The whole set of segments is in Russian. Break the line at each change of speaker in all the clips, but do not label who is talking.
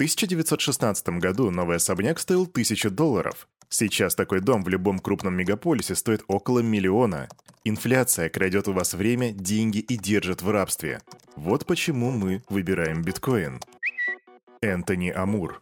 1916 году новый особняк стоил 1000 долларов. Сейчас такой дом в любом крупном мегаполисе стоит около миллиона. Инфляция крадет у вас время, деньги и держит в рабстве. Вот почему мы выбираем биткоин. Энтони Амур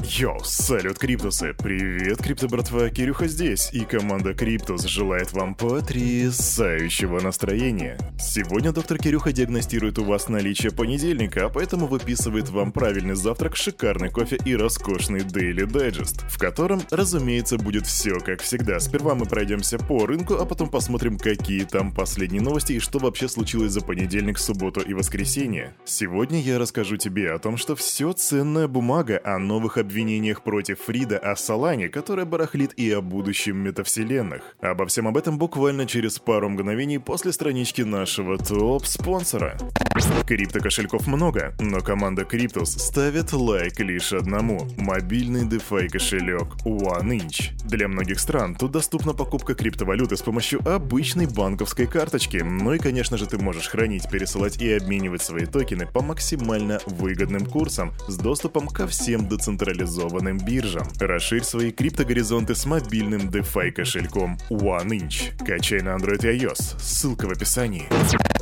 Йоу, салют, Криптусы! Привет, Крипто братва, Кирюха здесь, и команда Криптус желает вам потрясающего настроения. Сегодня доктор Кирюха диагностирует у вас наличие понедельника, а поэтому выписывает вам правильный завтрак, шикарный кофе и роскошный Daily Digest, в котором, разумеется, будет все как всегда. Сперва мы пройдемся по рынку, а потом посмотрим, какие там последние новости и что вообще случилось за понедельник, субботу и воскресенье. Сегодня я расскажу тебе о том, что все ценная бумага о новых обвинениях против Фрида о Солане, которая барахлит и о будущем метавселенных. Обо всем об этом буквально через пару мгновений после странички нашего топ-спонсора. Крипто-кошельков много, но команда Криптус ставит лайк лишь одному – мобильный DeFi кошелек OneInch. Для многих стран тут доступна покупка криптовалюты с помощью обычной банковской карточки. Ну и, конечно же, ты можешь хранить, пересылать и обменивать свои токены по максимально выгодным курсам с доступом ко всем децентрализованным централизованным биржам. Расширь свои криптогоризонты с мобильным DeFi кошельком OneInch. Качай на Android и iOS. Ссылка в описании.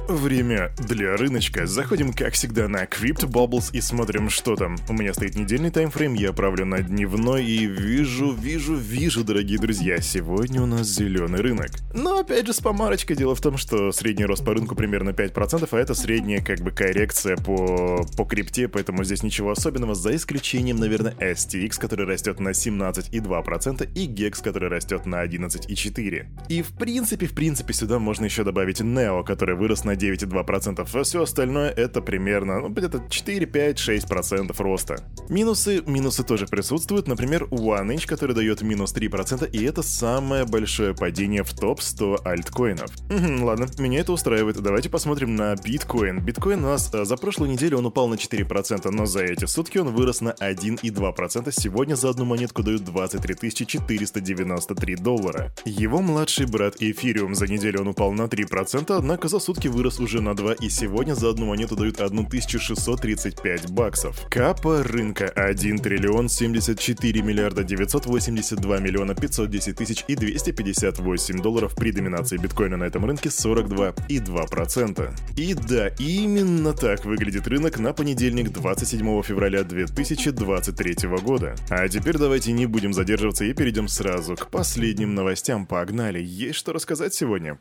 Время для рыночка. Заходим, как всегда, на Crypto Bubbles и смотрим, что там. У меня стоит недельный таймфрейм, я правлю на дневной и вижу, вижу, вижу, дорогие друзья, сегодня у нас зеленый рынок. Но опять же с помарочкой. Дело в том, что средний рост по рынку примерно 5%, а это средняя как бы коррекция по, по крипте, поэтому здесь ничего особенного, за исключением, наверное, STX, который растет на 17,2%, и GEX, который растет на 11,4%. И в принципе, в принципе, сюда можно еще добавить NEO, который вырос на 9,2%, а все остальное это примерно, ну, где-то 4, 5, 6% роста. Минусы, минусы тоже присутствуют, например, OneInch, который дает минус 3%, и это самое большое падение в топ-100 альткоинов. Ладно, меня это устраивает. Давайте посмотрим на биткоин. Биткоин у нас э, за прошлую неделю он упал на 4%, но за эти сутки он вырос на 1,2%. 2%, сегодня за одну монетку дают 23 493 доллара. Его младший брат Эфириум за неделю он упал на 3%, однако за сутки вырос уже на 2 и сегодня за одну монету дают 1635 баксов. Капа рынка 1 триллион 74 миллиарда 982 миллиона 510 тысяч и 258 долларов при доминации биткоина на этом рынке 42,2%. И да, именно так выглядит рынок на понедельник 27 февраля 2023 года. А теперь давайте не будем задерживаться и перейдем сразу к последним новостям. Погнали, есть что рассказать сегодня.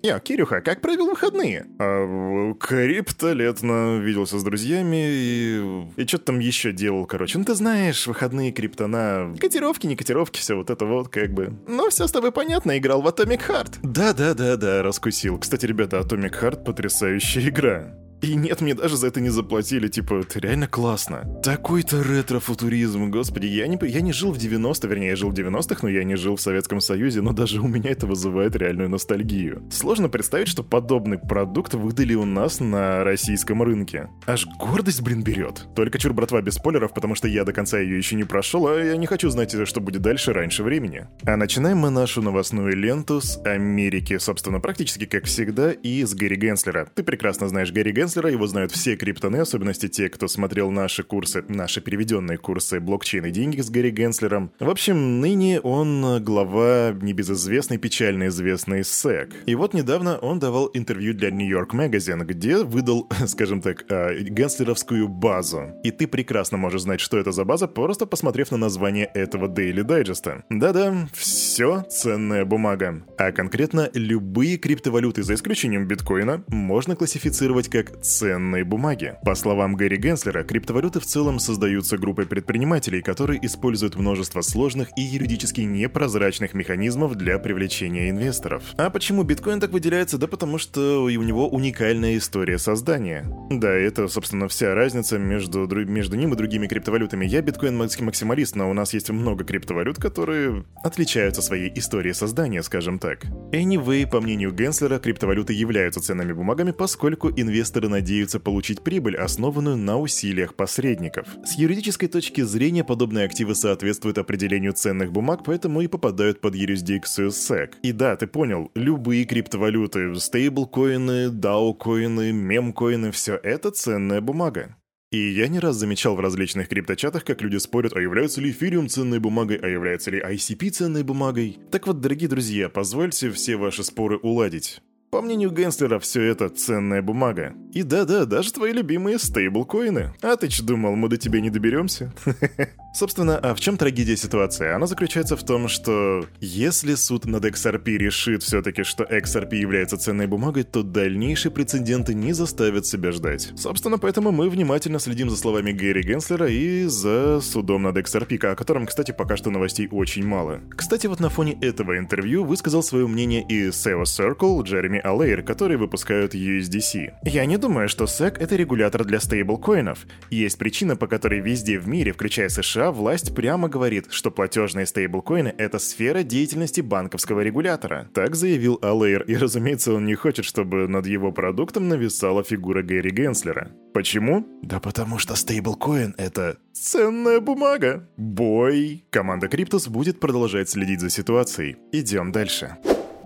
Я, Кирюха, как провел выходные? А, криптолетно виделся с друзьями и... И что-то там еще делал, короче. Ну, ты знаешь, выходные криптона... Котировки, не котировки, все вот это вот, как бы. Но все с тобой понятно, играл в Atomic Heart. Да-да-да-да, раскусил. Кстати, ребята, Atomic Heart потрясающая игра. И нет, мне даже за это не заплатили, типа, это реально классно. Такой-то ретро-футуризм, господи, я не, я не жил в 90 вернее, я жил в 90-х, но я не жил в Советском Союзе, но даже у меня это вызывает реальную ностальгию. Сложно представить, что подобный продукт выдали у нас на российском рынке. Аж гордость, блин, берет. Только чур, братва, без спойлеров, потому что я до конца ее еще не прошел, а я не хочу знать, что будет дальше раньше времени. А начинаем мы нашу новостную ленту с Америки, собственно, практически как всегда, и с Гэри Генслера. Ты прекрасно знаешь Гэри Генслера, Генслера, его знают все криптоны, особенности те, кто смотрел наши курсы, наши переведенные курсы блокчейн и деньги с Гарри Генслером. В общем, ныне он глава небезызвестной, печально известной SEC. И вот недавно он давал интервью для New York Magazine, где выдал, скажем так, а, генслеровскую базу. И ты прекрасно можешь знать, что это за база, просто посмотрев на название этого Daily Digest. Да-да, все ценная бумага. А конкретно любые криптовалюты, за исключением биткоина, можно классифицировать как ценные бумаги. По словам Гэри Генслера, криптовалюты в целом создаются группой предпринимателей, которые используют множество сложных и юридически непрозрачных механизмов для привлечения инвесторов. А почему биткоин так выделяется? Да потому что у него уникальная история создания. Да, это, собственно, вся разница между, между ним и другими криптовалютами. Я биткоин-магский максималист, но у нас есть много криптовалют, которые отличаются своей историей создания, скажем так. Anyway, по мнению Генслера, криптовалюты являются ценными бумагами, поскольку инвесторы надеются получить прибыль, основанную на усилиях посредников. С юридической точки зрения подобные активы соответствуют определению ценных бумаг, поэтому и попадают под юрисдикцию SEC. И да, ты понял, любые криптовалюты, стейблкоины, DAO-коины, мемкоины, все это ценная бумага. И я не раз замечал в различных крипточатах, как люди спорят, а является ли эфириум ценной бумагой, а является ли ICP ценной бумагой. Так вот, дорогие друзья, позвольте все ваши споры уладить. По мнению Генслера, все это ценная бумага. И да-да, даже твои любимые стейблкоины. А ты че думал, мы до тебя не доберемся? Собственно, а в чем трагедия ситуации? Она заключается в том, что если суд над XRP решит все-таки, что XRP является ценной бумагой, то дальнейшие прецеденты не заставят себя ждать. Собственно, поэтому мы внимательно следим за словами Гэри Генслера и за судом над XRP, о котором, кстати, пока что новостей очень мало. Кстати, вот на фоне этого интервью высказал свое мнение и SEO Circle Джереми Алейр, которые выпускают USDC. Я не думаю, что SEC — это регулятор для стейблкоинов. Есть причина, по которой везде в мире, включая США, власть прямо говорит, что платежные стейблкоины — это сфера деятельности банковского регулятора. Так заявил Алейр, и разумеется, он не хочет, чтобы над его продуктом нависала фигура Гэри Генслера. Почему? Да потому что стейблкоин — это ценная бумага. Бой! Команда Криптус будет продолжать следить за ситуацией. Идем дальше.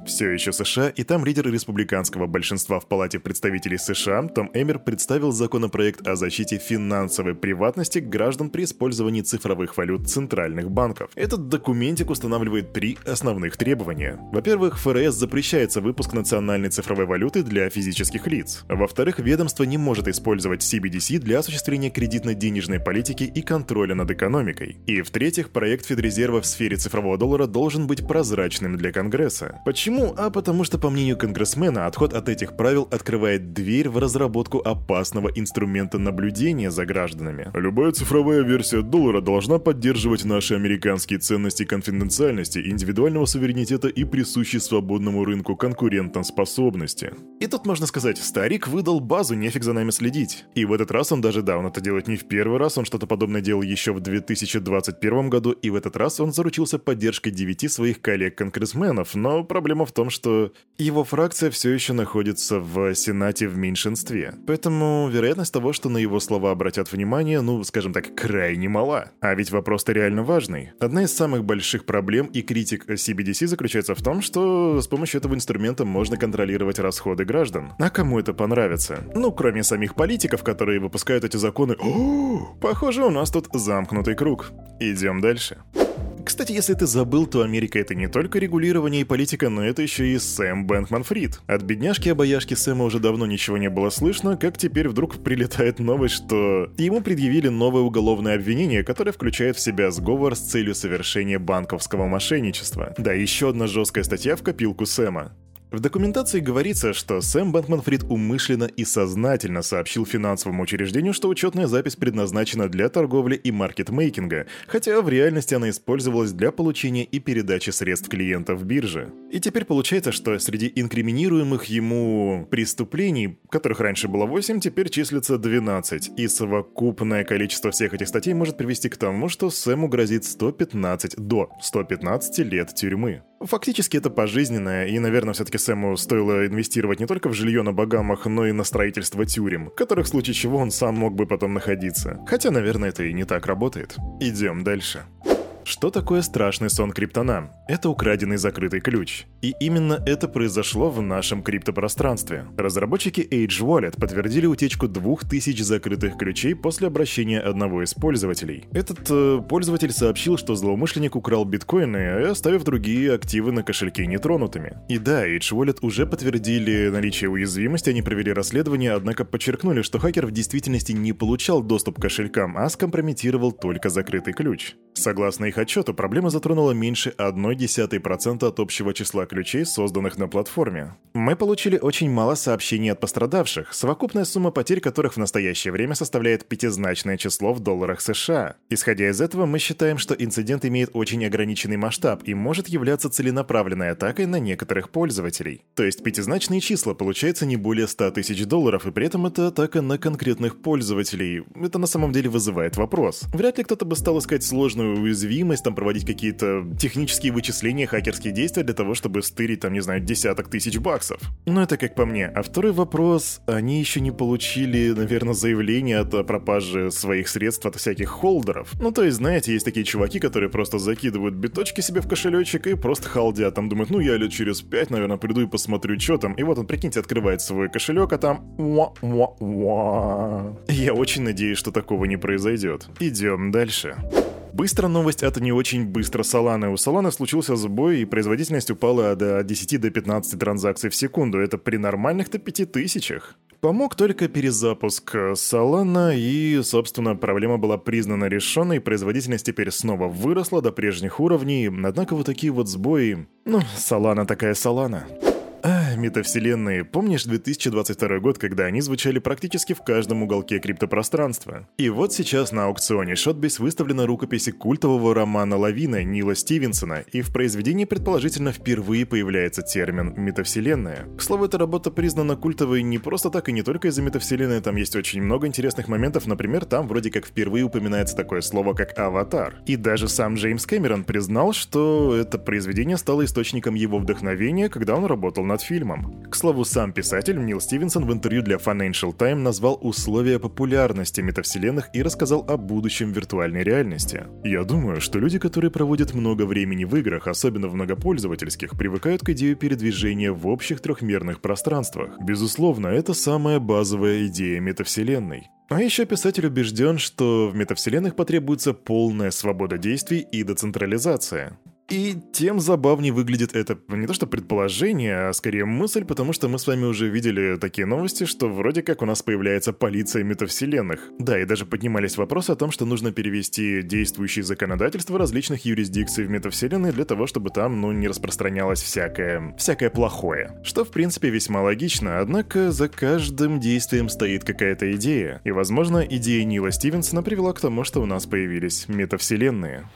Все еще США, и там лидер республиканского большинства в Палате представителей США Том Эмер представил законопроект о защите финансовой приватности граждан при использовании цифровых валют центральных банков. Этот документик устанавливает три основных требования. Во-первых, ФРС запрещается выпуск национальной цифровой валюты для физических лиц. Во-вторых, ведомство не может использовать CBDC для осуществления кредитно-денежной политики и контроля над экономикой. И в-третьих, проект Федрезерва в сфере цифрового доллара должен быть прозрачным для Конгресса. Почему Почему? А потому что, по мнению конгрессмена, отход от этих правил открывает дверь в разработку опасного инструмента наблюдения за гражданами. Любая цифровая версия доллара должна поддерживать наши американские ценности конфиденциальности, индивидуального суверенитета и присущей свободному рынку конкурентоспособности. И тут можно сказать, старик выдал базу, нефиг за нами следить. И в этот раз он даже, да, он это делает не в первый раз, он что-то подобное делал еще в 2021 году, и в этот раз он заручился поддержкой девяти своих коллег-конгрессменов, но проблема Проблема в том, что его фракция все еще находится в Сенате в меньшинстве. Поэтому вероятность того, что на его слова обратят внимание, ну, скажем так, крайне мала. А ведь вопрос-то реально важный. Одна из самых больших проблем и критик CBDC заключается в том, что с помощью этого инструмента можно контролировать расходы граждан. А кому это понравится? Ну, кроме самих политиков, которые выпускают эти законы. О, похоже, у нас тут замкнутый круг. Идем дальше. Кстати, если ты забыл, то Америка это не только регулирование и политика, но это еще и Сэм Бэнкман Фрид. От бедняжки-обаяшки Сэма уже давно ничего не было слышно, как теперь вдруг прилетает новость, что ему предъявили новое уголовное обвинение, которое включает в себя сговор с целью совершения банковского мошенничества. Да, еще одна жесткая статья в копилку Сэма. В документации говорится, что Сэм Бэнкман-Фрид умышленно и сознательно сообщил финансовому учреждению, что учетная запись предназначена для торговли и маркетмейкинга, хотя в реальности она использовалась для получения и передачи средств клиентов биржи. И теперь получается, что среди инкриминируемых ему преступлений, которых раньше было 8, теперь числится 12, и совокупное количество всех этих статей может привести к тому, что Сэму грозит 115 до 115 лет тюрьмы. Фактически это пожизненное, и, наверное, все-таки Сэму стоило инвестировать не только в жилье на Багамах, но и на строительство тюрем, в которых в случае чего он сам мог бы потом находиться. Хотя, наверное, это и не так работает. Идем дальше. Что такое страшный сон криптона? Это украденный закрытый ключ. И именно это произошло в нашем криптопространстве. Разработчики Age Wallet подтвердили утечку 2000 закрытых ключей после обращения одного из пользователей. Этот э, пользователь сообщил, что злоумышленник украл биткоины, оставив другие активы на кошельке нетронутыми. И да, Age Wallet уже подтвердили наличие уязвимости, они провели расследование, однако подчеркнули, что хакер в действительности не получал доступ к кошелькам, а скомпрометировал только закрытый ключ. Согласно их отчету, проблема затронула меньше 0,1% от общего числа ключей, созданных на платформе. Мы получили очень мало сообщений от пострадавших, совокупная сумма потерь которых в настоящее время составляет пятизначное число в долларах США. Исходя из этого, мы считаем, что инцидент имеет очень ограниченный масштаб и может являться целенаправленной атакой на некоторых пользователей. То есть пятизначные числа получается не более 100 тысяч долларов, и при этом это атака на конкретных пользователей. Это на самом деле вызывает вопрос. Вряд ли кто-то бы стал искать сложную уязвимость уязвимость, там проводить какие-то технические вычисления, хакерские действия для того, чтобы стырить, там, не знаю, десяток тысяч баксов. Но это как по мне. А второй вопрос, они еще не получили, наверное, заявление от пропаже своих средств от всяких холдеров. Ну, то есть, знаете, есть такие чуваки, которые просто закидывают биточки себе в кошелечек и просто халдят. Там думают, ну, я лет через пять, наверное, приду и посмотрю, что там. И вот он, прикиньте, открывает свой кошелек, а там... Я очень надеюсь, что такого не произойдет. Идем дальше. Быстро новость от не очень быстро Solana. У Solana случился сбой, и производительность упала до 10 до 15 транзакций в секунду. Это при нормальных-то 5000. Помог только перезапуск Solana, и, собственно, проблема была признана решенной, производительность теперь снова выросла до прежних уровней, однако вот такие вот сбои... Ну, Solana такая Solana. Метавселенные. Помнишь 2022 год, когда они звучали практически в каждом уголке криптопространства? И вот сейчас на аукционе Shotbase выставлена рукопись культового романа «Лавина» Нила Стивенсона, и в произведении предположительно впервые появляется термин «метавселенная». К слову, эта работа признана культовой не просто так и не только из-за метавселенной, там есть очень много интересных моментов, например, там вроде как впервые упоминается такое слово, как «аватар». И даже сам Джеймс Кэмерон признал, что это произведение стало источником его вдохновения, когда он работал над фильмом. К слову, сам писатель Нил Стивенсон в интервью для Financial Times назвал условия популярности метавселенных и рассказал о будущем виртуальной реальности. «Я думаю, что люди, которые проводят много времени в играх, особенно в многопользовательских, привыкают к идее передвижения в общих трехмерных пространствах. Безусловно, это самая базовая идея метавселенной. А еще писатель убежден, что в метавселенных потребуется полная свобода действий и децентрализация. И тем забавнее выглядит это не то что предположение, а скорее мысль, потому что мы с вами уже видели такие новости, что вроде как у нас появляется полиция метавселенных. Да, и даже поднимались вопросы о том, что нужно перевести действующие законодательства различных юрисдикций в метавселенные для того, чтобы там, ну, не распространялось всякое, всякое плохое. Что, в принципе, весьма логично, однако за каждым действием стоит какая-то идея. И, возможно, идея Нила Стивенсона привела к тому, что у нас появились метавселенные.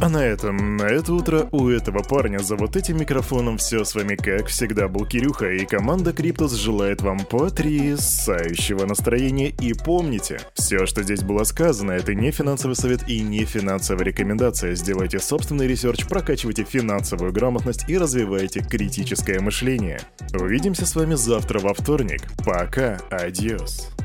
А на этом, на это утро у этого парня за вот этим микрофоном все с вами как всегда был Кирюха и команда Криптус желает вам потрясающего настроения и помните, все, что здесь было сказано, это не финансовый совет и не финансовая рекомендация. Сделайте собственный research, прокачивайте финансовую грамотность и развивайте критическое мышление. Увидимся с вами завтра во вторник. Пока, адиос.